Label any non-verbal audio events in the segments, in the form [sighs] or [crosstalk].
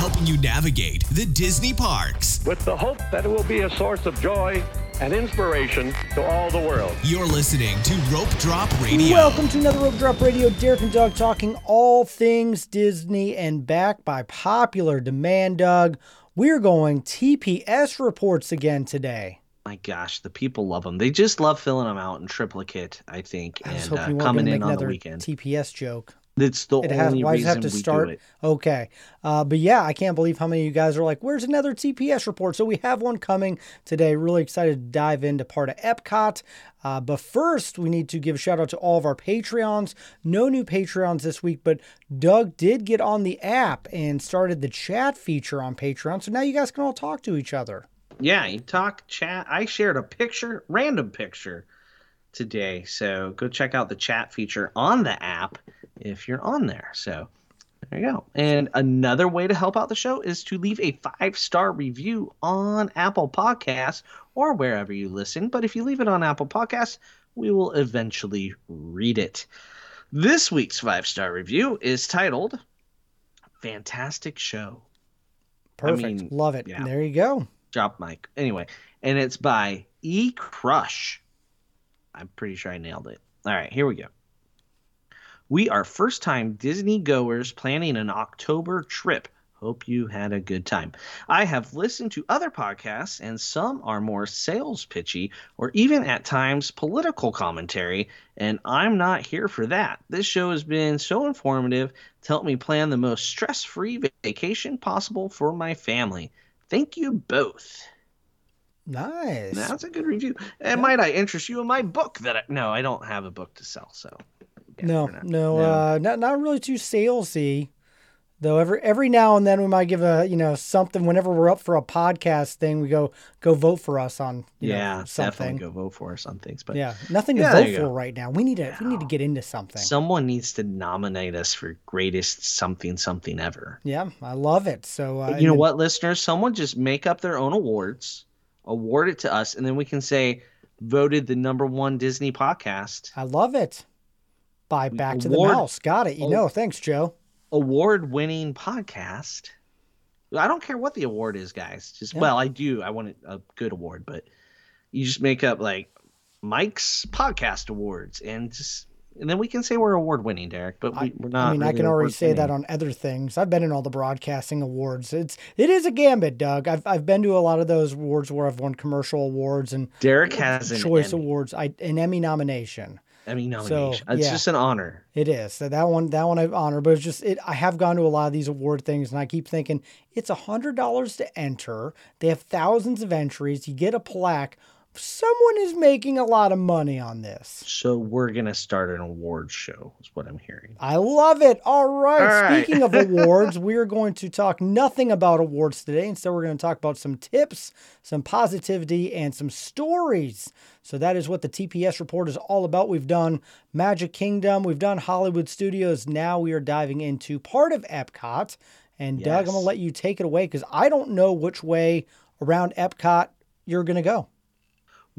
helping you navigate the Disney parks. with the hope that it will be a source of joy and inspiration to all the world. You're listening to Rope Drop Radio. Welcome to another Rope Drop Radio. Derek and Doug talking all things Disney and back by popular demand, Doug. We're going TPS reports again today. My gosh, the people love them. They just love filling them out in triplicate, I think, I was and hoping uh, you weren't going coming to make in on the another weekend. TPS joke. It's the It has. only Why does reason have to we start? do it. Okay, uh, but yeah, I can't believe how many of you guys are like, "Where's another TPS report?" So we have one coming today. Really excited to dive into part of Epcot. Uh, but first, we need to give a shout out to all of our Patreons. No new Patreons this week, but Doug did get on the app and started the chat feature on Patreon. So now you guys can all talk to each other. Yeah, you talk, chat. I shared a picture, random picture today. So go check out the chat feature on the app if you're on there. So there you go. And another way to help out the show is to leave a five star review on Apple Podcasts or wherever you listen. But if you leave it on Apple Podcasts, we will eventually read it. This week's five star review is titled Fantastic Show. Perfect, mean, love it. yeah. There you go. drop mic. Anyway, and it's by E Crush. I'm pretty sure I nailed it. All right, here we go. We are first time Disney goers planning an October trip. Hope you had a good time. I have listened to other podcasts, and some are more sales pitchy or even at times political commentary, and I'm not here for that. This show has been so informative to help me plan the most stress free vacation possible for my family. Thank you both. Nice. That's a good review. And might I interest you in my book that I, no, I don't have a book to sell, so yeah, no, no, uh, not not really too salesy. Though every every now and then we might give a you know something whenever we're up for a podcast thing we go go vote for us on you know, yeah, something definitely go vote for us on things. But yeah nothing to Yeah, vote for go. right now we need to we need to get into something someone needs to nominate us for greatest something something ever. yeah I love it so uh, you know and what, listeners? Someone just make up their own awards, award it to us, and then we can say voted the number one Disney podcast. I love it by Back to the award- Mouse got it you know thanks Joe award winning podcast. I don't care what the award is, guys. Just Yeah. well, I do. I want a good award, but you just make up like Mike's podcast awards and just and then we can say we're award winning, Derek. But we, we're not. I mean I can already say that on other things I've been in all the broadcasting awards it's it is a gambit Doug I've I've been to a lot of those awards where I've won commercial awards and Derek has an choice awards I an Emmy nomination Emmy nomination. it's yeah. just an honor. It is. So that one that one I honor, but it's just it I have gone to a lot of these award things and I keep thinking it's a hundred dollars to enter. They have thousands of entries. You get a plaque. Someone is making a lot of money on this. So we're gonna start an award show. Is what I'm hearing. I love it. All right. All right. Speaking of [laughs] awards, we are going to talk nothing about awards today. Instead, we're going to talk about some tips, some positivity, and some stories. So that is what the TPS report is all about. We've done Magic Kingdom, we've done Hollywood Studios. Now we are diving into part of Epcot. And Doug, I'm gonna let you take it away because I don't know which way around Epcot you're going to go.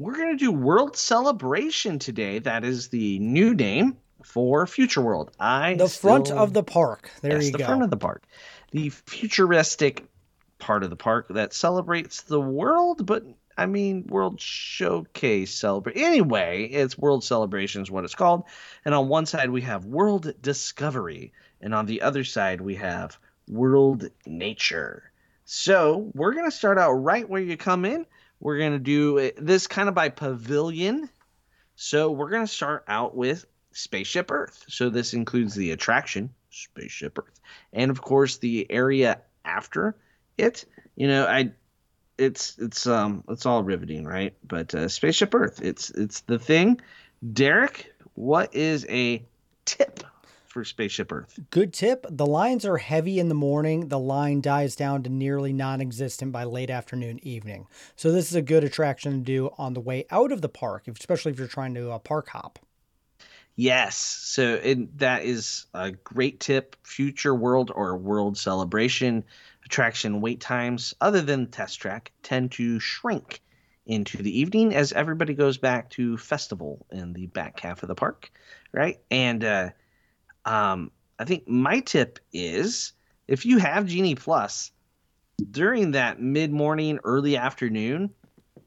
We're gonna do World Celebration today. That is the new name for Future World. I The front still- of the park. There Yes, you the go. The front of the park. The futuristic part of the park that celebrates the world, but I mean, World Showcase celebrate. Anyway, it's World Celebration is what it's called. And on one side we have World Discovery, and on the other side we have World Nature. So we're gonna start out right where you come in. We're gonna do this kind of by pavilion. So we're gonna start out with Spaceship Earth. So this includes the attraction, Spaceship Earth, and of course the area after it. You know, I it's it's um it's all riveting, right? But uh, Spaceship Earth, it's it's the thing. Derek, what is a tip for Spaceship Earth? Good tip. The lines are heavy in the morning. The line dies down to nearly non existent by late afternoon, evening. So, this is a good attraction to do on the way out of the park, especially if you're trying to uh, park hop. Yes. So it, that is a great tip. Future World or World Celebration attraction wait times, other than Test Track, tend to shrink into the evening as everybody goes back to festival in the back half of the park, right? And uh, um, I think my tip is if you have Genie Plus during that mid morning, early afternoon,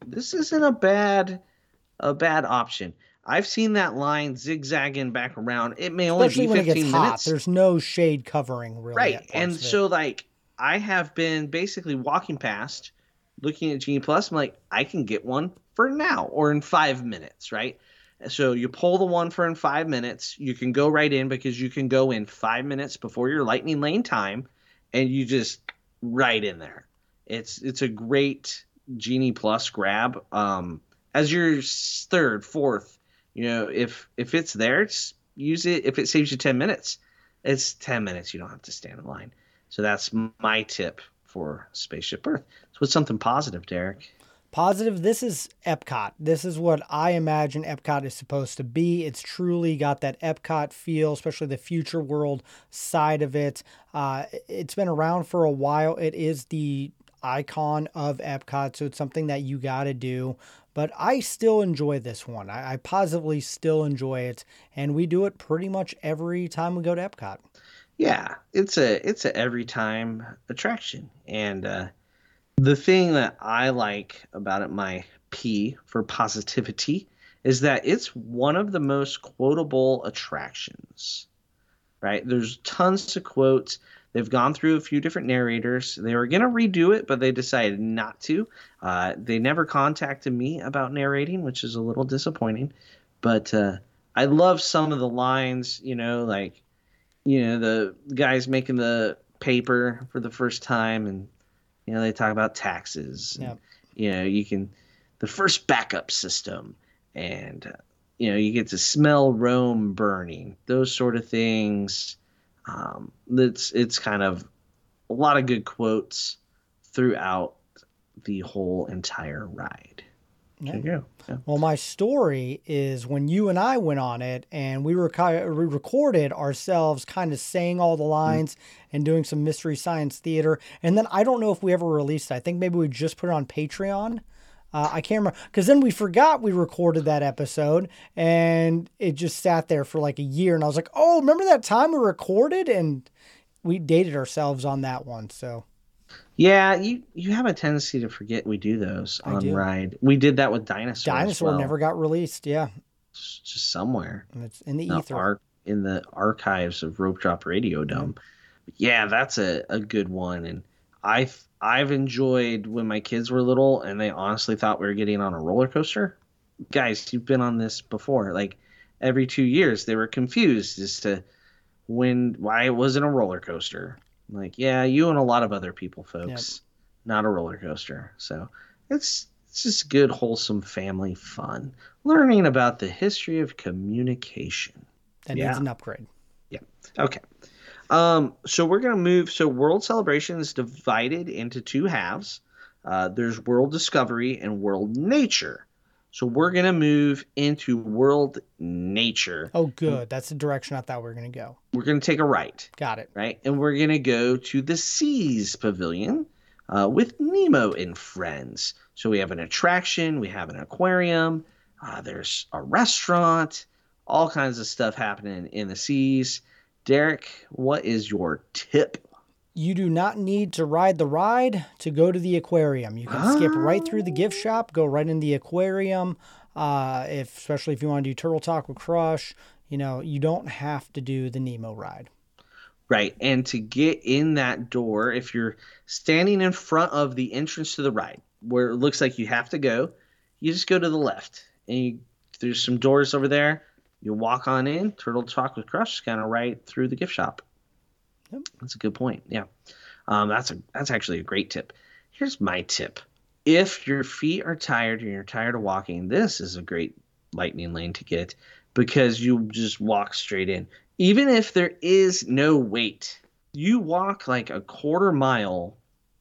this isn't a bad a bad option. I've seen that line zigzagging back around. It may only Especially be when it 15 gets minutes. hot. There's no shade covering really. right. And so like I have been basically walking past looking at Genie Plus. I'm like, I can get one for now or in five minutes, right? So you pull the one for in five minutes. You can go right in because you can go in five minutes before your lightning lane time, and you just right in there. It's it's a great Genie Plus grab. Um, as your third, fourth, you know, if if it's there, it's use it. If it saves you ten minutes, it's ten minutes. You don't have to stand in line. So that's my tip for Spaceship Earth. So it's something positive, Derek. Positive, this is Epcot. This is what I imagine Epcot is supposed to be. It's truly got that Epcot feel, especially the future world side of it. Uh, it's been around for a while. It is the icon of Epcot, so it's something that you got to do. But I still enjoy this one. I, I positively still enjoy it, and we do it pretty much every time we go to Epcot. Yeah, it's a it's a every time attraction, and uh, the thing that I like about it, my P for positivity, is that it's one of the most quotable attractions. Right? There's tons of quotes. They've gone through a few different narrators. They were gonna redo it, but they decided not to. Uh, they never contacted me about narrating, which is a little disappointing. But uh, I love some of the lines. You know, like you know the guys making the paper for the first time and you know they talk about taxes and, Yep. you know you can the first backup system and uh, you know you get to smell rome burning those sort of things um it's it's kind of a lot of good quotes throughout the whole entire ride there you go yeah. Well, my story is when you and I went on it and we, reco- we recorded ourselves kind of saying all the lines and doing some mystery science theater. And then I don't know if we ever released it. I think maybe we just put it on Patreon. Uh, I can't remember because then we forgot we recorded that episode and it just sat there for like a year. And I was like, oh, remember that time we recorded? And we dated ourselves on that one. So Yeah, you you have a tendency to forget we do those I on do. ride. We did that with dinosaur. Dinosaur well. never got released. Yeah. It's just somewhere And it's in the ether. ar- in the archives of Rope Drop Radio mm-hmm. Dome. Yeah, that's a, a good one, and I've I've enjoyed when my kids were little and they honestly thought we were getting on a roller coaster. Guys, you've been on this before. Like every two years, they were confused as to when why it wasn't a roller coaster. I'm like, yeah, you and a lot of other people, folks, not a roller coaster. So it's it's just good, wholesome family fun, learning about the history of communication. that yeah. needs an upgrade. Yeah. Okay. Um, so we're gonna move. So World Celebration is divided into two halves. Uh, there's World Discovery and World Nature. So we're gonna move into World Nature. Oh, good. That's the direction I thought we were going to go. We're gonna take a right, Got it. right, and we're gonna go to the Seas Pavilion uh, with Nemo and friends. So we have an attraction, we have an aquarium, uh, there's a restaurant, all kinds of stuff happening in the seas. Derek, what is your tip? You do not need to ride the ride to go to the aquarium. You can skip right through the gift shop, go right in the aquarium. Uh, if especially if you want to do Turtle Talk with Crush, you know you don't have to do the Nemo ride. Right. And to get in that door, if you're standing in front of the entrance to the ride, where it looks like you have to go, you just go to the left. And you, there's some doors over there. You walk on in, Turtle Talk with Crush, kind of right through the gift shop. Yep. That's a good point. Yeah. Um, that's a that's actually a great tip. Here's my tip. If your feet are tired and you're tired of walking, this is a great lightning lane to get because you just walk straight in. Even if there is no wait, you walk like a quarter mile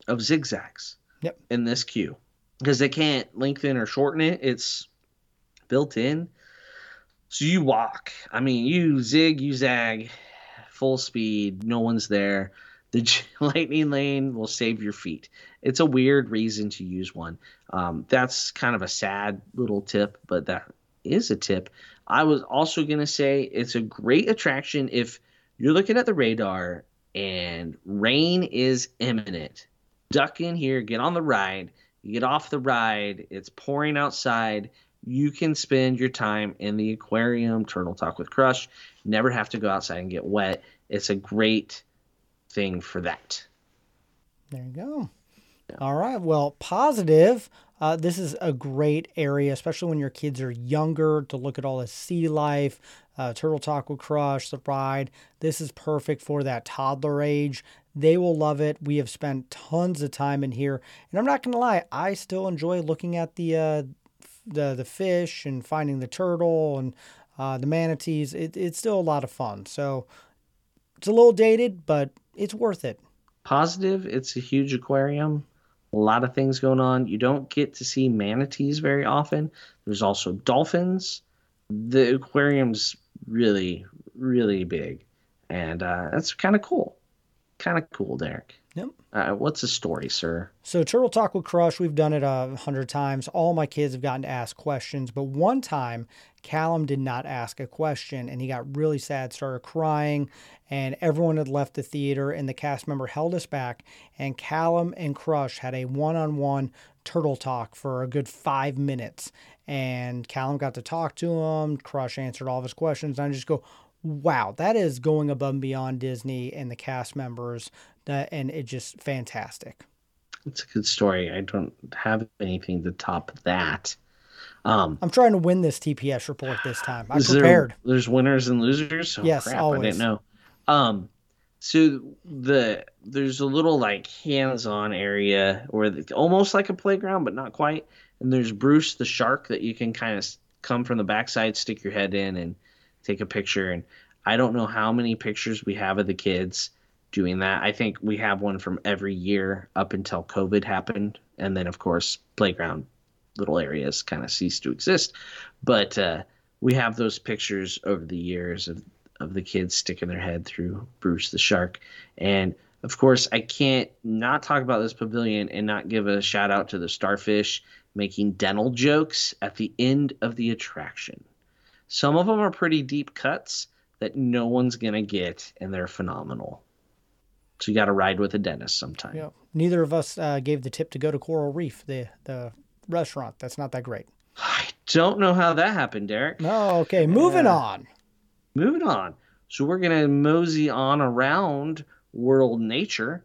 of zigzags Yep. in this queue because they can't lengthen or shorten it. It's built in. So you walk. I mean, you zig, you zag, full speed. No one's there. The [laughs] lightning lane will save your feet. It's a weird reason to use one. Um, that's kind of a sad little tip, but that is a tip. I was also going to say it's a great attraction if you're looking at the radar and rain is imminent. Duck in here, get on the ride. You get off the ride, it's pouring outside. You can spend your time in the aquarium, Turtle Talk with Crush. Never have to go outside and get wet. It's a great thing for that. There you go. All right. Well, positive. Uh, this is a great area, especially when your kids are younger, to look at all the sea life. Uh, Turtle with Crush, the ride. This is perfect for that toddler age. They will love it. We have spent tons of time in here, and I'm not gonna lie, I still enjoy looking at the uh, the the fish and finding the turtle and uh, the manatees. It, it's still a lot of fun. So it's a little dated, but it's worth it. Positive. It's a huge aquarium. A lot of things going on. You don't get to see manatees very often. There's also dolphins. The aquarium's really, really big, and uh, that's kind of cool kind of cool, Derek. Yep. Uh, what's the story, sir? So Turtle Talk with Crush, we've done it a hundred times. All my kids have gotten to ask questions, but one time Callum did not ask a question, and he got really sad, started crying, and everyone had left the theater, and the cast member held us back, and Callum and Crush had a one-on-one turtle talk for a good five minutes. And Callum got to talk to him. Crush answered all of his questions. And I just go, wow, that is going above and beyond Disney and the cast members, that, and it's just fantastic. It's a good story. I don't have anything to top that. Um, I'm trying to win this TPS report this time. I'm prepared. There, there's winners and losers. Oh, yes, crap, always. I didn't know. Um, so the there's a little like hands-on area where the, almost like a playground, but not quite. And there's Bruce the shark that you can kind of come from the backside, stick your head in, and take a picture. And I don't know how many pictures we have of the kids doing that. I think we have one from every year up until COVID happened. And then, of course, playground little areas kind of ceased to exist. But uh, we have those pictures over the years of, of the kids sticking their head through Bruce the shark. And of course, I can't not talk about this pavilion and not give a shout out to the starfish making dental jokes at the end of the attraction. Some of them are pretty deep cuts that no one's going to get, and they're phenomenal. So you got to ride with a dentist sometime. Yeah. Neither of us uh, gave the tip to go to Coral Reef, the the restaurant. That's not that great. I don't know how that happened, Derek. No, okay. Moving uh, on. Moving on. So we're going to mosey on around World Nature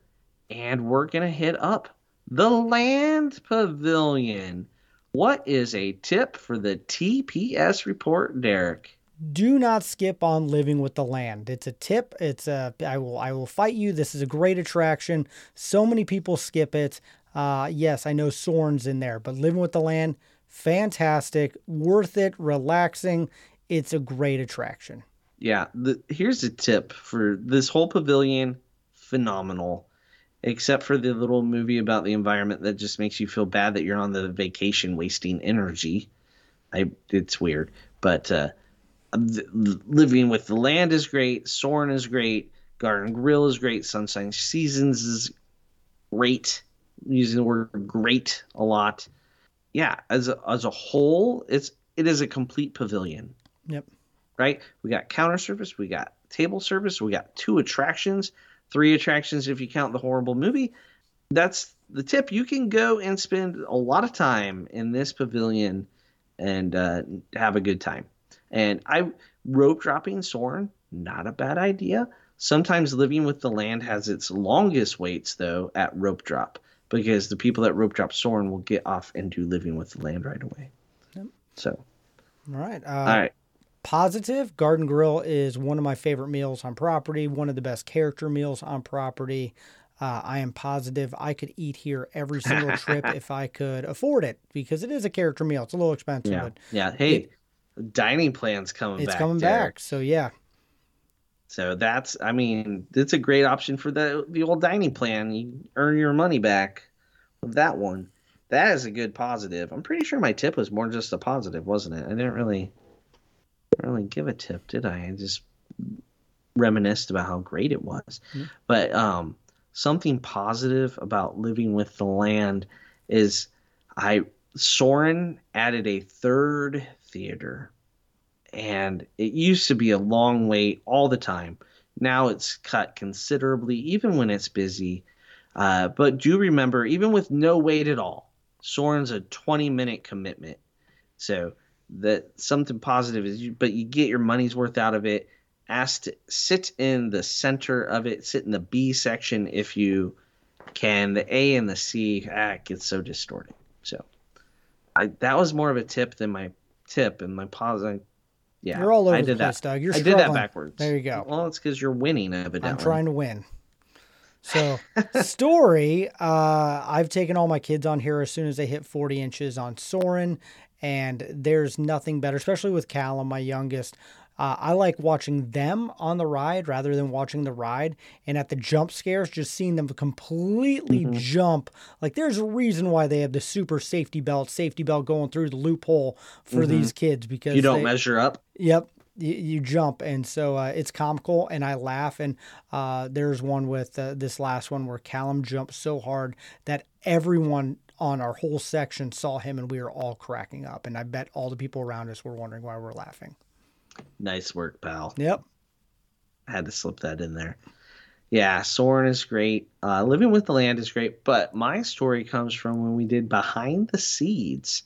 and we're going to hit up the Land Pavilion. What is a tip for the TPS report, Derek? Do not skip on living with the land. It's a tip. It's a I will I will fight you. This is a great attraction. So many people skip it. Uh, yes, I know Soarin's in there, but living with the land, fantastic, worth it, relaxing. It's a great attraction. Yeah, the, here's a tip for this whole pavilion. Phenomenal except for the little movie about the environment that just makes you feel bad that you're on the vacation wasting energy. I it's weird, but uh, living with the land is great. Soarin' is great. Garden Grill is great. Sunshine Seasons is great. Using the word "great" a lot. Yeah, as a, as a whole, it's it is a complete pavilion. Yep. Right. We got counter service. We got table service. We got two attractions three attractions if you count the horrible movie. That's the tip. You can go and spend a lot of time in this pavilion and uh, have a good time. And I rope dropping Soarin', not a bad idea. Sometimes living with the land has its longest waits though at rope drop because the people that rope drop Soarin' will get off and do living with the land right away. Yep. So, all right, uh, all right positive. Garden Grill is one of my favorite meals on property, one of the best character meals on property. Uh, I am positive I could eat here every single [laughs] trip if I could afford it because it is a character meal. It's a little expensive, yeah. but yeah. Hey, it, dining plan's coming. It's back, coming Derek. back. So yeah. So that's, I mean, it's a great option for the the old dining plan. You earn your money back with that one. That is a good positive. I'm pretty sure my tip was more just a positive, wasn't it? I didn't really really give a tip, did I? I just reminisced about how great it was. Mm-hmm. But um, something positive about living with the land is I Soarin' added a third theater, and it used to be a long wait all the time. Now it's cut considerably, even when it's busy. Uh, but do remember, even with no wait at all, Soarin's a 20 minute commitment. So that something positive is, you, but you get your money's worth out of it. Ask to sit in the center of it, sit in the B section if you can. The A and the C, ah, gets so distorted. So I, that was more of a tip than my tip and my positive. Yeah, You're all over I the did place, that. Doug. You're I did that backwards. There you go. Well, it's because you're winning, evidently. I'm trying to win. So, [laughs] story. Uh, I've taken all my kids on here as soon as they hit 40 inches on Soarin', and there's nothing better, especially with Callum, my youngest. Uh, I like watching them on the ride rather than watching the ride. And at the jump scares, just seeing them completely Mm-hmm. jump. Like, there's a reason why they have the super safety belt, safety belt going through the loophole for these kids because Mm-hmm. You don't they, measure up. Yep. You, you jump, and so uh, it's comical, and I laugh. And uh, there's one with uh, this last one where Callum jumped so hard that everyone on our whole section saw him, and we were all cracking up. And I bet all the people around us were wondering why we're laughing. Nice work, pal. Yep. I had to slip that in there. Yeah, Soarin' is great. Uh, Living with the Land is great, but my story comes from when we did Behind the Seeds.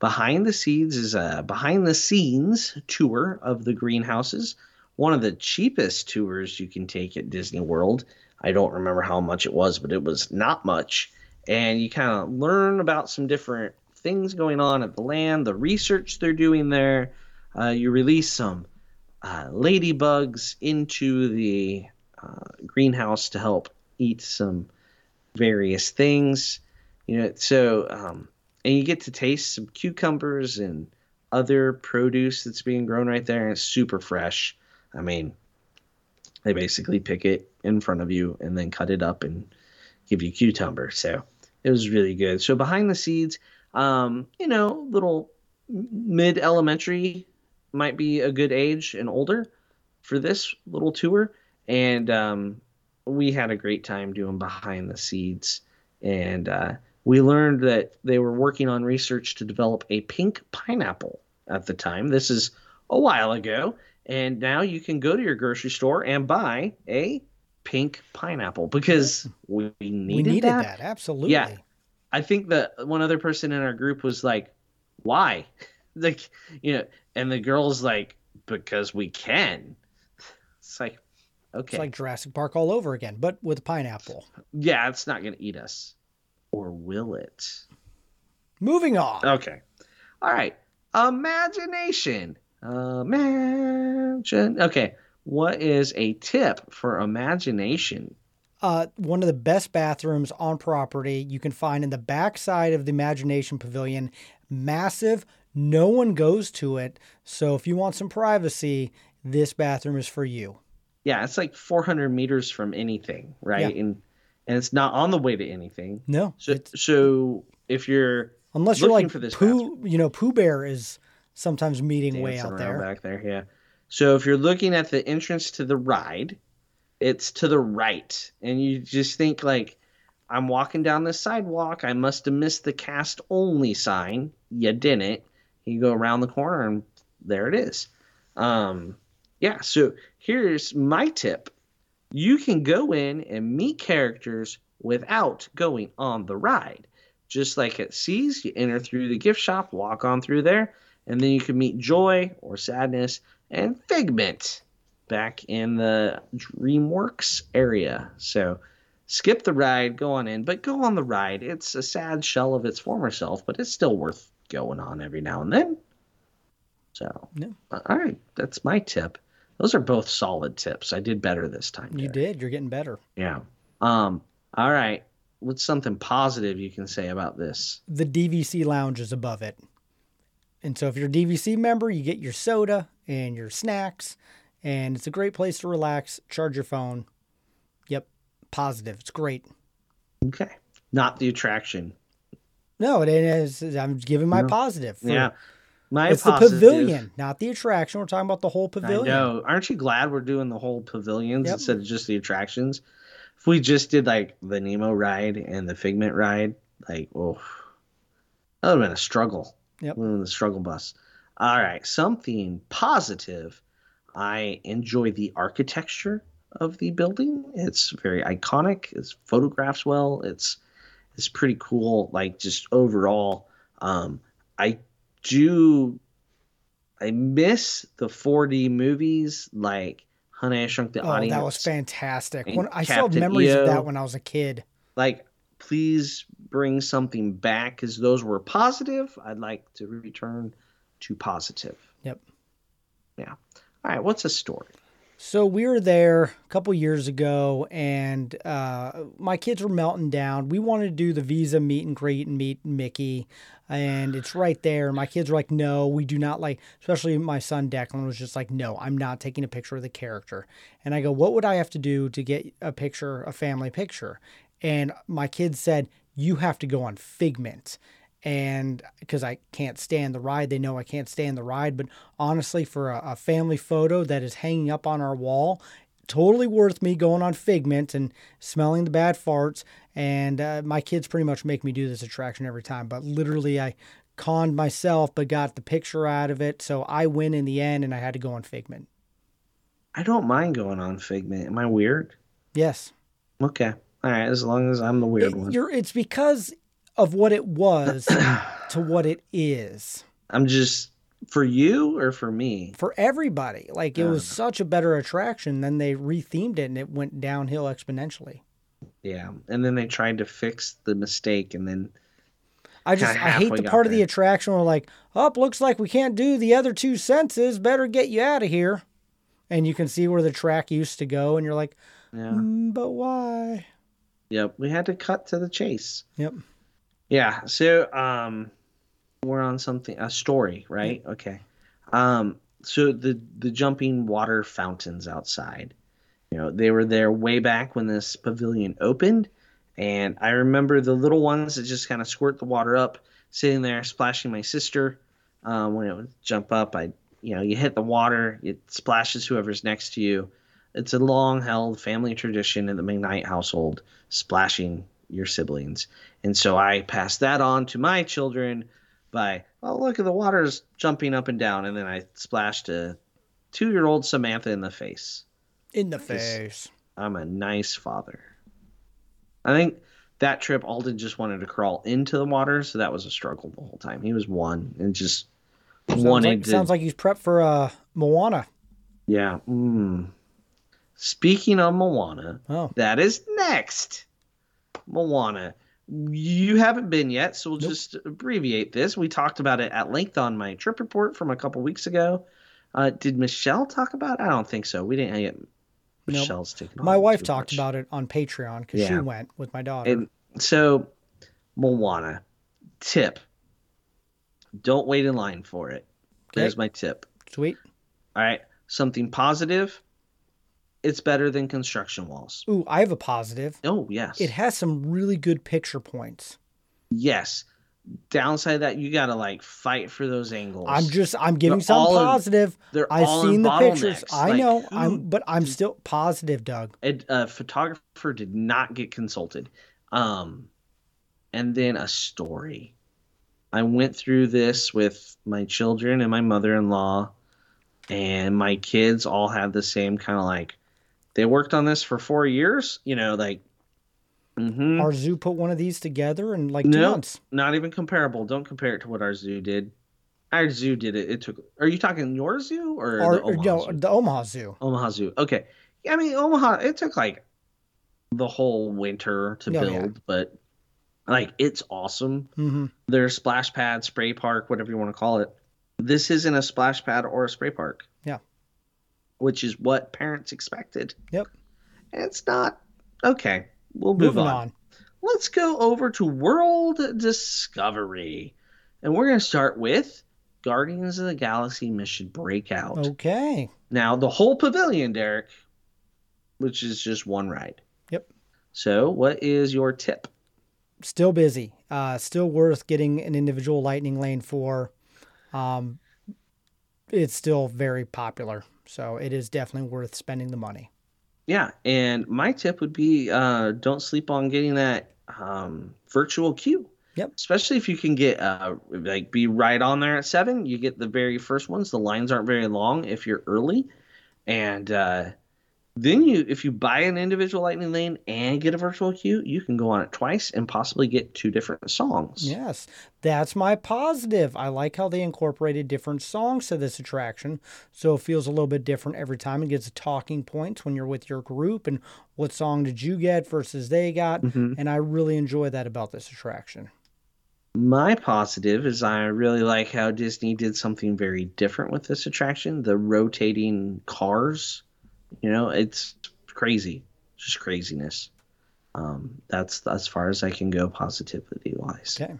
Behind the Seeds is a behind the scenes tour of the greenhouses. One of the cheapest tours you can take at Disney World. I don't remember how much it was, but it was not much. And you kind of learn about some different things going on at the land, the research they're doing there. Uh, you release some uh, ladybugs into the uh, greenhouse to help eat some various things. You know, so um, and you get to taste some cucumbers and other produce that's being grown right there, and it's super fresh. I mean, they basically pick it in front of you and then cut it up and give you cucumber. So it was really good. So behind the seeds, um, you know, little mid elementary might be a good age and older for this little tour. And um, we had a great time doing behind the seeds. And uh, we learned that they were working on research to develop a pink pineapple at the time. This is a while ago. And now you can go to your grocery store and buy a pink pineapple because we needed, we needed that. that. Absolutely. Yeah. I think that one other person in our group was like, "Why?" [laughs] like, you know, and the girl's like, "Because we can." It's like, okay, It's like Jurassic Park all over again, but with pineapple. yeah, it's not gonna eat us, or will it? Moving on. Okay, all right. Imagination, imagine. Okay, what is a tip for imagination? uh, one of the best bathrooms on property you can find in the backside of the Imagination Pavilion. Massive. No one goes to it. So if you want some privacy, this bathroom is for you. Yeah, it's like 400 meters from anything, right? Yeah. And and it's not on the way to anything. No. So, so if you're unless you're like for this Pooh, you know, Pooh Bear is sometimes meeting way out there. back there, yeah. So if you're looking at the entrance to the ride, it's to the right, and you just think like, I'm walking down the sidewalk. I must have missed the cast only sign. You didn't. You go around the corner, and there it is. Um, yeah. So here's my tip: you can go in and meet characters without going on the ride. Just like at Seas, you enter through the gift shop, walk on through there, and then you can meet Joy or Sadness and Figment back in the DreamWorks area. So skip the ride, go on in, but go on the ride. It's a sad shell of its former self, but it's still worth going on every now and then. So, Yeah. all right, that's my tip. Those are both solid tips. I did better this time. You did. You're getting better. Yeah. Um. All right. What's something positive you can say about this? The DVC lounge is above it. And so if you're a DVC member, you get your soda and your snacks, and it's a great place to relax, charge your phone. Yep. Positive. It's great. Okay. Not the attraction. No, it is. I'm giving my positive. for- yeah. My It's positive, the pavilion, not the attraction. We're talking about the whole I pavilion. know. Aren't you glad we're doing the whole pavilions Yep. instead of just the attractions? If we just did like the Nemo ride and the Figment ride, like, oh, that would have been a struggle. Yep. Have been the struggle bus. All right. Something positive. I enjoy the architecture of the building. It's very iconic. It photographs well. It's it's pretty cool. Like just overall, um, I do. I miss the 4D movies like Honey I Shrunk the Oh, Audience. that was fantastic. When I still have memories of that when I was a kid. like please bring something back because those were positive i'd like to return to positive Yep. yeah all right what's a story So we were there a couple years ago, and uh, my kids were melting down. We wanted to do the Visa meet and greet and meet Mickey, and it's right there. My kids were like, "No, we do not like." Especially my son Declan was just like, "No, I'm not taking a picture of the character." And I go, "What would I have to do to get a picture, a family picture?" And my kids said, "You have to go on Figment." And because I can't stand the ride, they know I can't stand the ride. But honestly, for a, a family photo that is hanging up on our wall, totally worth me going on Figment and smelling the bad farts. And uh, my kids pretty much make me do this attraction every time. But literally, I conned myself, but got the picture out of it. So I win in the end, and I had to go on Figment. i don't mind going on figment am i weird Yes, okay all right as long as i'm the weird It- one you're. It's because of what it was [clears throat] to what it is. i'm just for you or for me for everybody. Like it was such a better attraction. Then they rethemed it and it went downhill exponentially. yeah and then they tried to fix the mistake and then I just I hate the part of the attraction where like, oh, looks like we can't do the other two senses. Better get you out of here. And you can see where the track used to go, and you're like, yeah "Mm, but why? yep we had to cut to the chase Yep. Yeah. So um we're on something a story, right? Okay. Um so the the jumping water fountains outside. You know, they were there way back when this pavilion opened and I remember the little ones that just kind of squirt the water up sitting there splashing my sister um when it would jump up I you know, you hit the water, it splashes whoever's next to you. It's a long held family tradition in the McKnight household, splashing your siblings. And so I passed that on to my children by, oh, look at the water's jumping up and down. And then I splashed a two year old Samantha in the face. In the face. I'm a nice father. I think that trip, Alden just wanted to crawl into the water. So that was a struggle the whole time. He was one and just Sounds wanted like, to. sounds like he's prepped for uh, Moana. yeah. Mm. Speaking of Moana, Oh, That is next. Moana. You haven't been yet, so we'll Nope. just abbreviate this. We talked about it at length on my trip report from a couple weeks ago. Uh, did Michelle talk about it? I don't think so. We didn't get Michelle's taken my wife talked much. about it on Patreon because she went with my daughter. And so, Moana. Tip. Don't wait in line for it. There's my tip. Sweet. All right. Something positive. It's better than construction walls. Ooh, I have a positive. Oh, yes. It has some really good picture points. Yes. Downside of that you gotta like fight for those angles. I'm just I'm giving some all in- positive. they're I've all in seen the pictures. I Like, know. who- I'm but I'm still positive, Doug. a, a photographer did not get consulted. Um, and then a story. I went through this with my children and my mother-in-law, and my kids all had the same kind of like. They worked on this for four years. You know, like. mhm. Our zoo put one of these together in like two No, months. not even comparable. Don't compare it to what our zoo did. Our zoo did it. It took. Are you talking your zoo or Or, the or Omaha no, zoo? the Omaha Zoo. Omaha Zoo. Okay. Yeah, I mean Omaha. It took like the whole winter to Oh, build, yeah. but like it's awesome. hmm Their splash pad, spray park, whatever you want to call it. This isn't a splash pad or a spray park. Yeah. Which is what parents expected. Yep. And it's not. Okay. We'll move on. on. Let's go over to World Discovery. And we're going to start with Guardians of the Galaxy Mission Breakout. Okay. Now, the whole pavilion, Derek, which is just one ride. Yep. So, what is your tip? Still busy. Uh, still worth getting an individual lightning lane for. Um, it's still very popular, so it is definitely worth spending the money. Yeah, and my tip would be uh, don't sleep on getting that um, virtual queue. Yep. Especially if you can get uh, like be right on there at seven, you get the very first ones. The lines aren't very long if you're early, and uh, Then you, if you buy an individual Lightning Lane and get a virtual queue, you can go on it twice and possibly get two different songs. Yes, that's my positive. I like how they incorporated different songs to this attraction, so it feels a little bit different every time. It gets talking points when you're with your group and what song did you get versus they got, Mm-hmm. and I really enjoy that about this attraction. My positive is I really like how Disney did something very different with this attraction. The rotating cars, you know, it's crazy, just craziness. Um, that's as far as I can go positivity wise. Okay.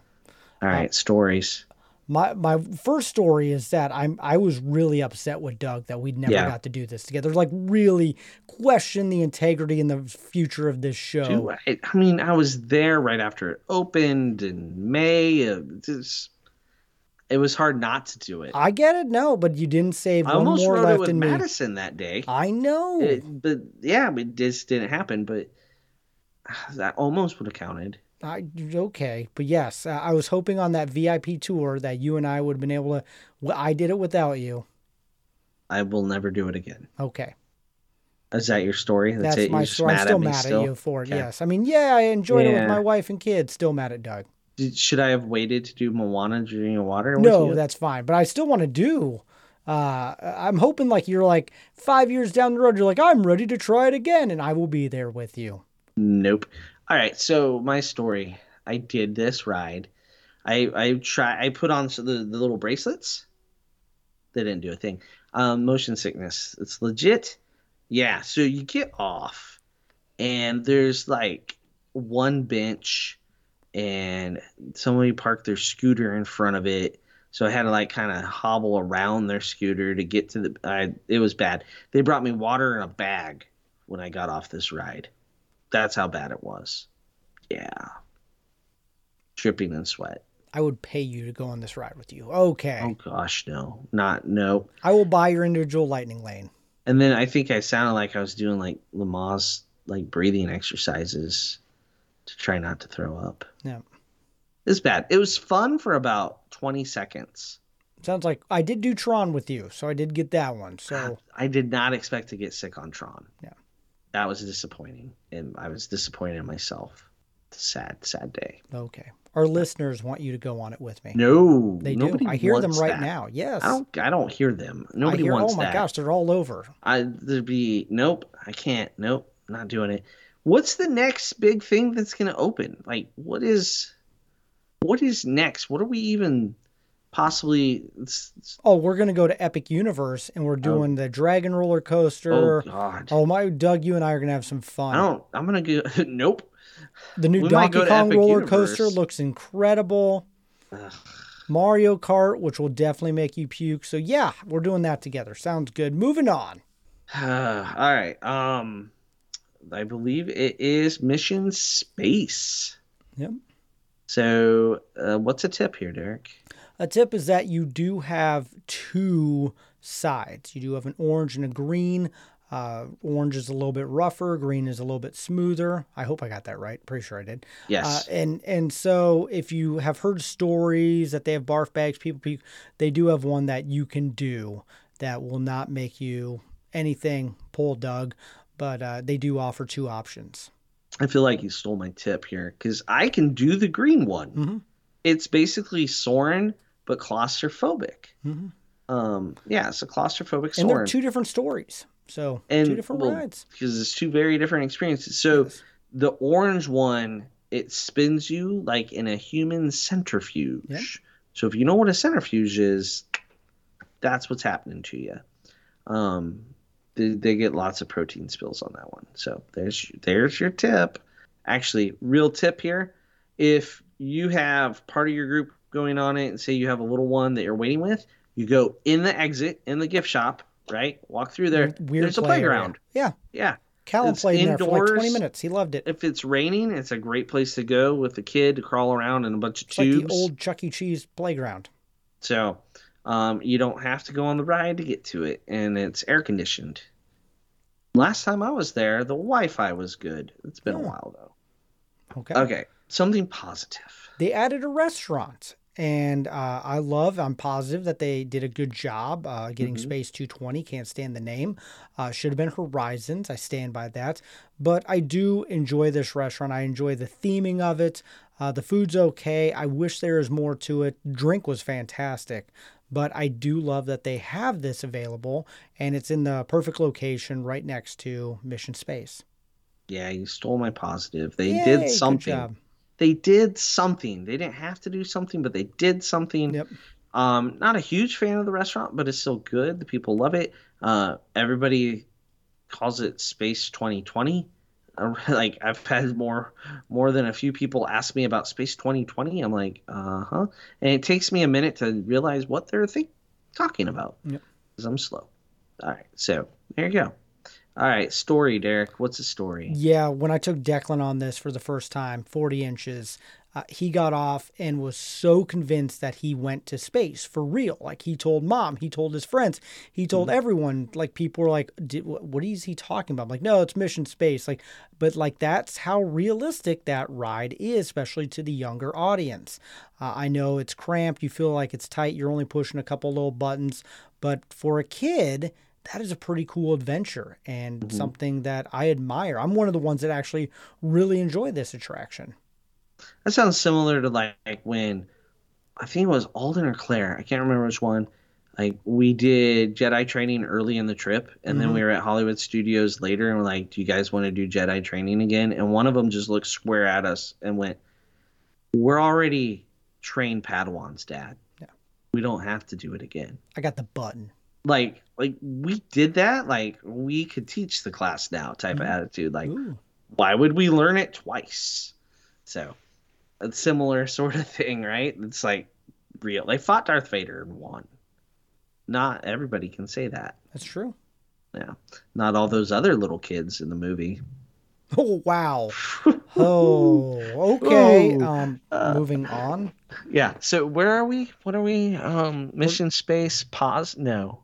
All right, stories. My my first story is that I'm I was really upset with Doug that we never Yeah. got to do this together. Like really question the integrity and the future of this show. Dude, I, I mean, I was there right after it opened in May. Uh, just, it was hard not to do it. I, I get it, no, but you didn't save one almost more wrote it left with in me. Madison that day. I know. It- but yeah, it just didn't happen. But that almost would have counted. I okay, but yes, uh, I was hoping on that VIP tour that you and I would have been able to. I did it without you. I will never do it again. Okay, Is that your story? that's, it? You're my story. I'm still mad still? at you for it. Okay. Yes, I mean, yeah, I enjoyed it with my wife and kids. Still mad at Doug. Did, should I have waited to do Moana Journey of Water? No, that's fine, but I still want to do. Uh, I'm hoping like you're like five years down the road, you're like I'm ready to try it again, and I will be there with you. Nope. All right. So my story. I did this ride. I I try. I put on the the little bracelets. They didn't do a thing. Um, motion sickness. It's legit. Yeah. So you get off, and there's like one bench, and somebody parked their scooter in front of it. So I had to like kind of hobble around their scooter to get to the. I, it was bad. They brought me water in a bag when I got off this ride. That's how bad it was. Yeah. Dripping in sweat. I would pay you to go on this ride with you. Okay, Oh gosh, no. Not no. I will buy your individual lightning lane. And then I think I sounded like I was doing like Lamaze like breathing exercises to try not to throw up. Yeah. It's bad. It was fun for about 20 seconds. Sounds like I did do Tron with you, so I did get that one. So I did not expect to get sick on Tron. Yeah. That was disappointing. And I was disappointed in myself. It's a sad, sad day. okay, our listeners want you to go on it with me. No. they do. I hear them right that. now. Yes, I don't I don't hear them. Nobody hear. wants Oh my that. gosh, they're all over. I there'd be nope, I can't. Nope, not doing it. What's the next big thing that's gonna open? Like what is what is next? What are we even possibly it's- it's- Oh, we're gonna go to Epic Universe and we're doing the Dragon roller Coaster. Oh god. Oh my, Doug, you and I are gonna have some fun. I don't I'm gonna go [laughs] nope. the new we Donkey Kong roller coaster looks incredible. Ugh. Mario Kart, which will definitely make you puke. So yeah, we're doing that together. Sounds good. Moving on. [sighs] All right. Um I believe it is Mission Space. Yep. So uh, what's a tip here, Derek? A tip is that you do have two sides. You do have an orange and a green. Uh, orange is a little bit rougher. Green is a little bit smoother. I hope I got that right. Pretty sure I did. Yes. Uh, and and so if you have heard stories that they have barf bags, people, puke, they do have one that you can do that will not make you anything pull Doug, but uh, they do offer two options. I feel like you stole my tip here because I can do the green one. Mhm. It's basically Soarin', but claustrophobic. Mhm. Um, yeah, it's a claustrophobic Soarin'. And they're two different stories. So and two different well, rides. because it's two very different experiences. So Yes. the orange one, it spins you like in a human centrifuge. Yep. So if you know what a centrifuge is, that's what's happening to you. Um, they, they get lots of protein spills on that one. So there's there's your tip. Actually, real tip here: if you have part of your group going on it, and say you have a little one that you're waiting with, you go in the exit in the gift shop, right? Walk through there. Weird There's a play area. playground. Yeah. Yeah. Callum It's played in there for like 20 minutes. He loved it. If it's raining, it's a great place to go with the kid to crawl around in a bunch of It's like the old Chuck E. Cheese playground. So um, you don't have to go on the ride to get to it, and it's air conditioned. Last time I was there, the Wi-Fi was good. It's been a while though. Okay. Okay, something positive. They added a restaurant, and uh, I love. I'm positive that they did a good job uh, getting Space 220. Can't stand the name. Uh, should have been Horizons. I stand by that. But I do enjoy this restaurant. I enjoy the theming of it. Uh, the food's okay. I wish there was more to it. Drink was fantastic. But I do love that they have this available and it's in the perfect location right next to Mission Space. Yeah, you stole my positive. They Yay, did something. They did something. They didn't have to do something, but they did something. Yep. Um, not a huge fan of the restaurant, but it's still good. The people love it. Uh, everybody calls it Space 2020. [laughs] Like I've had more more than a few people ask me about Space 2020. I'm like, uh huh, and it takes me a minute to realize what they're think- talking about Yep. because I'm slow. All right, so there you go. All right, story, Derek. What's the story? Yeah, when I took Declan on this for the first time, 40 inches, uh, he got off and was so convinced that he went to space for real. Like he told mom, he told his friends, he told everyone. Like people were like, "Did- "What is he talking about?" I'm like, no, it's mission space. Like, but like that's how realistic that ride is, especially to the younger audience. Uh, I know it's cramped. You feel like it's tight. You're only pushing a couple little buttons, but for a kid that is a pretty cool adventure and something that I admire. I'm one of the ones that actually really enjoy this attraction. That sounds similar to like, like when I think it was Alden or Claire. I can't remember which one. Like we did Jedi training early in the trip, and then mm-hmm. we were at Hollywood Studios later, and we're like, "Do you guys want to do Jedi training again?" And one of them just looked square at us and went, "We're already trained Padawans, Dad. Yeah. We don't have to do it again." I got the button. Like, like we did that. Like we could teach the class now, type of mm-hmm. attitude. Like, Ooh. why would we learn it twice? So, a similar [laughs] sort of thing, right? It's like real. They fought Darth Vader and won. Not everybody can say that. That's true. Yeah. Not all those other little kids in the movie. [laughs] Oh wow. [laughs] Oh, okay. Ooh. Um, moving on. Yeah. So where are we? What are we? Um, mission space. Pause. No.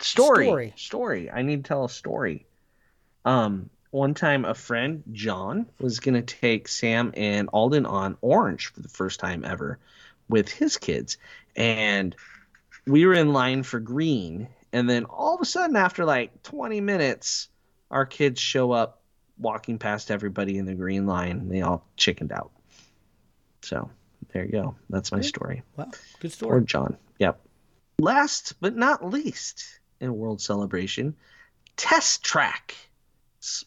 Story. Story. Story. I need to tell a story. Um, one time a friend John was gonna take Sam and Alden on Orange for the first time ever with his kids, and we were in line for green, and then all of a sudden after like 20 minutes, our kids show up walking past everybody in the green line. And they all chickened out. So there you go. That's my story. Wow, good story. Or. John. Yep. Last but not least in World Celebration, Test Track.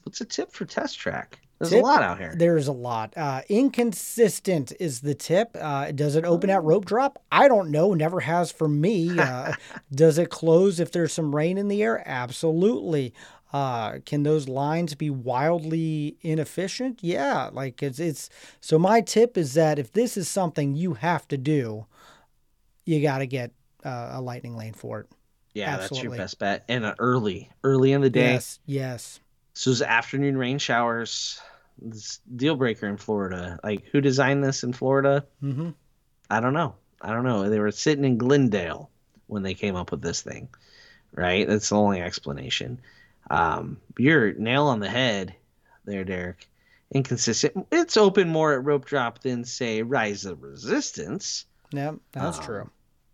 What's a tip for Test Track? There's Tip? a lot out here. There's a lot. Uh, inconsistent is the tip. Uh, does it open at rope drop? I don't know. Never has for me. [laughs] Uh, does it close if there's some rain in the air? Absolutely. Uh, can those lines be wildly inefficient? Yeah. Like it's it's. So my tip is that if this is something you have to do, you got to get uh, a lightning lane for it. Yeah, that's your best bet. And uh, early, early in the day. Yes. Yes. So it's afternoon rain showers. This deal breaker in Florida. Like who designed this in Florida? Mm-hmm. I don't know. I don't know. They were sitting in Glendale when they came up with this thing, right? That's the only explanation. Um, you're nail on the head there, Derek. Inconsistent. It's open more at rope drop than say Rise of Resistance, Yeah, that's Um, true.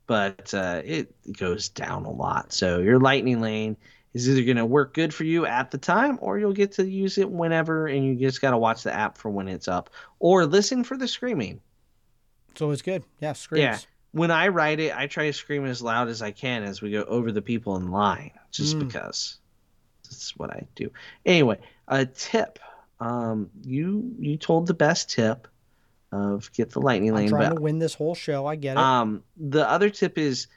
but uh, it goes down a lot. So your lightning lane is either going to work good for you at the time, or you'll get to use it whenever, and you just got to watch the app for when it's up, or listen for the screaming. It's always good. Yeah. Screams. Yeah. When I write it, I try to scream as loud as I can as we go over the people in line, just Mm. because that's what I do. Anyway, a tip. Um, you you told the best tip of get the lightning lane. I'm trying but to win this whole show. I get it. um, the other tip is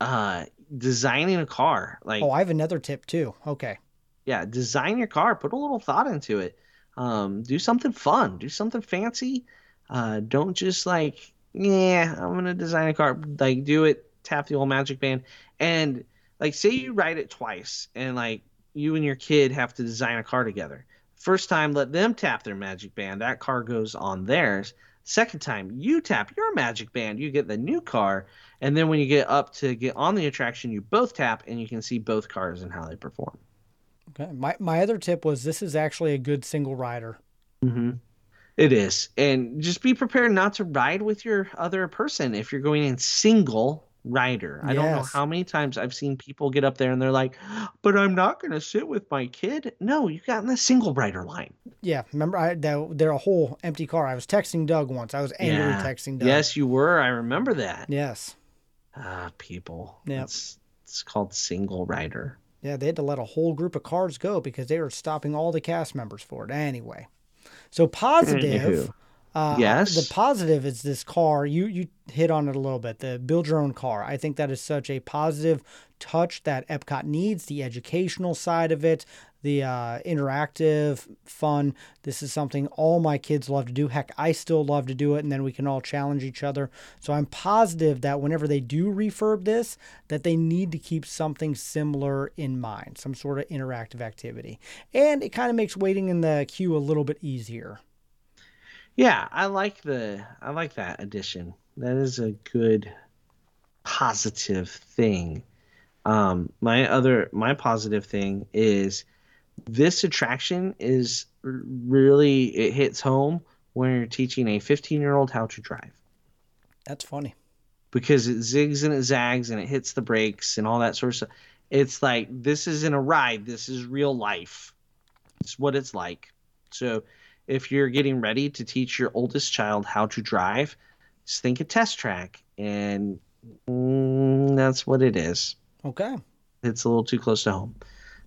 uh designing a car. Like oh, I have another tip too. Okay. yeah, design your car. Put a little thought into it. Um, do something fun. Do something fancy. Uh, don't just like, yeah, I'm gonna design a car. Like, do it. Tap the old magic band, and like, say you ride it twice, and like you and your kid have to design a car together. First time, let them tap their magic band. That car goes on theirs. Second time, you tap your magic band. You get the new car, and then when you get up to get on the attraction, you both tap, and you can see both cars and how they perform. Okay. My my other tip was this is actually a good single rider. Mm-hmm. It is. And just be prepared not to ride with your other person if you're going in single rider. I don't know how many times I've seen people get up there and they're like, but I'm not going to sit with my kid. No, you got in the single rider line. Yeah, remember I that, they're a whole empty car. I was texting Doug once. I was angrily Yeah. texting Doug. Yes, you were. I remember that. Yes. Ah, people. Yep. It's, it's called single rider. Yeah, they had to let a whole group of cars go because they were stopping all the cast members for it. Anyway, so [laughs] positive. Uh, Yes. The positive is this car. You you hit on it a little bit. The build your own car. I think that is such a positive touch that Epcot needs. The educational side of it, the uh, interactive fun. This is something all my kids love to do. Heck, I still love to do it, and then we can all challenge each other. So I'm positive that whenever they do refurb this, that they need to keep something similar in mind, some sort of interactive activity, and it kind of makes waiting in the queue a little bit easier. Yeah, I like the I like that addition. That is a good positive thing. Um my other my positive thing is this attraction is really it hits home when you're teaching a 15-year-old how to drive That's funny. because it zigs and it zags and it hits the brakes and all that sort of stuff. It's like this isn't a ride, this is real life. It's what it's like. So if you're getting ready to teach your oldest child how to drive, just think a test track and mm, that's what it is. Okay. It's a little too close to home.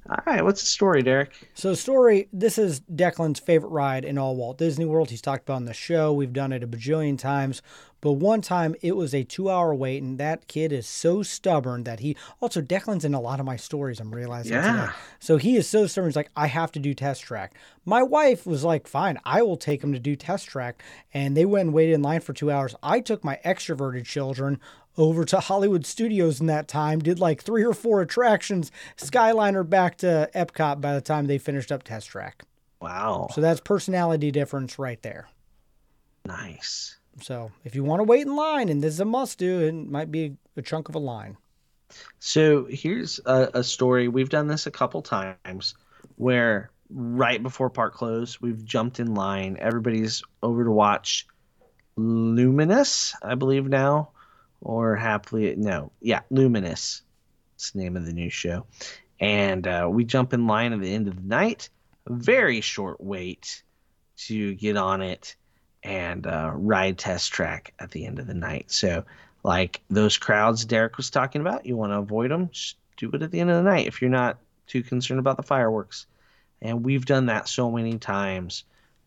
All right, what's the story, Derek? So, story this is Declan's favorite ride in all Walt Disney World. He's talked about on the show. We've done it a bajillion times. But one time it was a two hour wait, and that kid is so stubborn that he also, Declan's in a lot of my stories, I'm realizing Yeah. today. So, he is so stubborn. He's like, I have to do test track. My wife was like, fine, I will take him to do test track. And they went and waited in line for two hours. I took my extroverted children over to Hollywood Studios in that time, did like three or four attractions, Skyliner back to Epcot by the time they finished up Test Track. Wow. So that's personality difference right there. nice. So if you want to wait in line, and this is a must do, it might be a chunk of a line. So here's a, a story. We've done this a couple times where right before park close, we've jumped in line. Everybody's over to watch Luminous, I believe now, or Happily. No, yeah, Luminous. It's the name of the new show. And uh, we jump in line at the end of the night. Very short wait to get on it and uh, ride test track at the end of the night. So, like those crowds Derek was talking about, you want to avoid them. Just do it at the end of the night if you're not too concerned about the fireworks. And we've done that so many times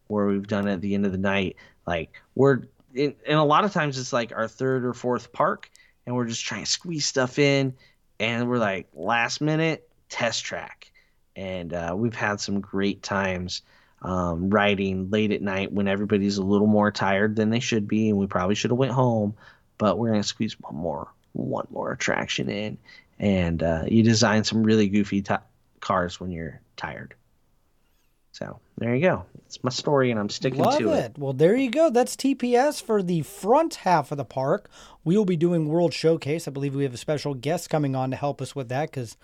where we've done it at the end of the night. Like we're, and a lot of times it's like our third or fourth park, and we're just trying to squeeze stuff in, and we're like last minute test track, and uh, we've had some great times um, riding late at night when everybody's a little more tired than they should be, and we probably should have went home, but we're gonna squeeze one more one more attraction in, and uh, you design some really goofy t- cars when you're tired. So there you go. It's my story, and I'm sticking Love to it. it. Well, there you go. That's TPS for the front half of the park. We will be doing World Showcase. I believe we have a special guest coming on to help us with that because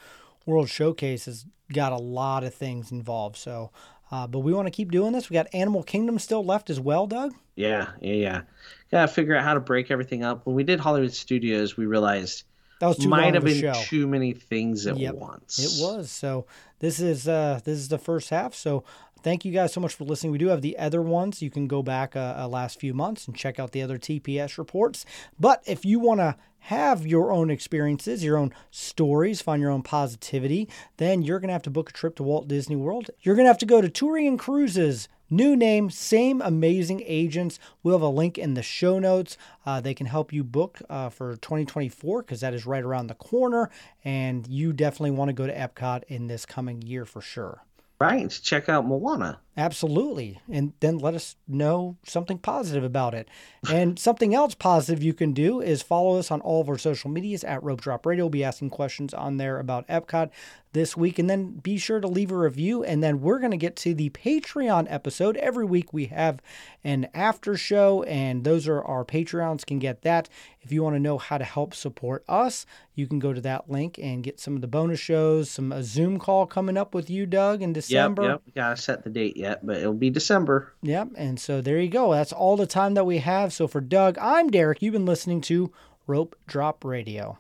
World Showcase has got a lot of things involved. So, uh, but we want to keep doing this. We got Animal Kingdom still left as well, Doug. Yeah, yeah, yeah. Gotta figure out how to break everything up. When we did Hollywood Studios, we realized That was too might have been show. too many things at Yep, once. It was. So this is uh this is the first half. So thank you guys so much for listening. We do have the other ones. You can go back uh, uh, last few months and check out the other TPS reports. But if you want to have your own experiences, your own stories, find your own positivity, then you're going to have to book a trip to Walt Disney World. You're going to have to go to Touring and Cruises. New name, same amazing agents. We'll have a link in the show notes. Uh, they can help you book uh, for 2024 because that is right around the corner. And you definitely want to go to Epcot in this coming year for sure. Right. Check out Moana. Absolutely. And then let us know something positive about it. And [laughs] something else positive you can do is follow us on all of our social medias at Rope Drop Radio. We'll be asking questions on there about Epcot this week. And then be sure to leave a review. And then we're going to get to the Patreon episode. Every week we have an after show, and those are our Patreons can get that. If you want to know how to help support us, you can go to that link and get some of the bonus shows, some a Zoom call coming up with you, Doug, in December. Yep, yep. Gotta set the date yet, but it'll be December. Yep. And so there you go. That's all the time that we have. So for Doug, I'm Derek. You've been listening to Rope Drop Radio.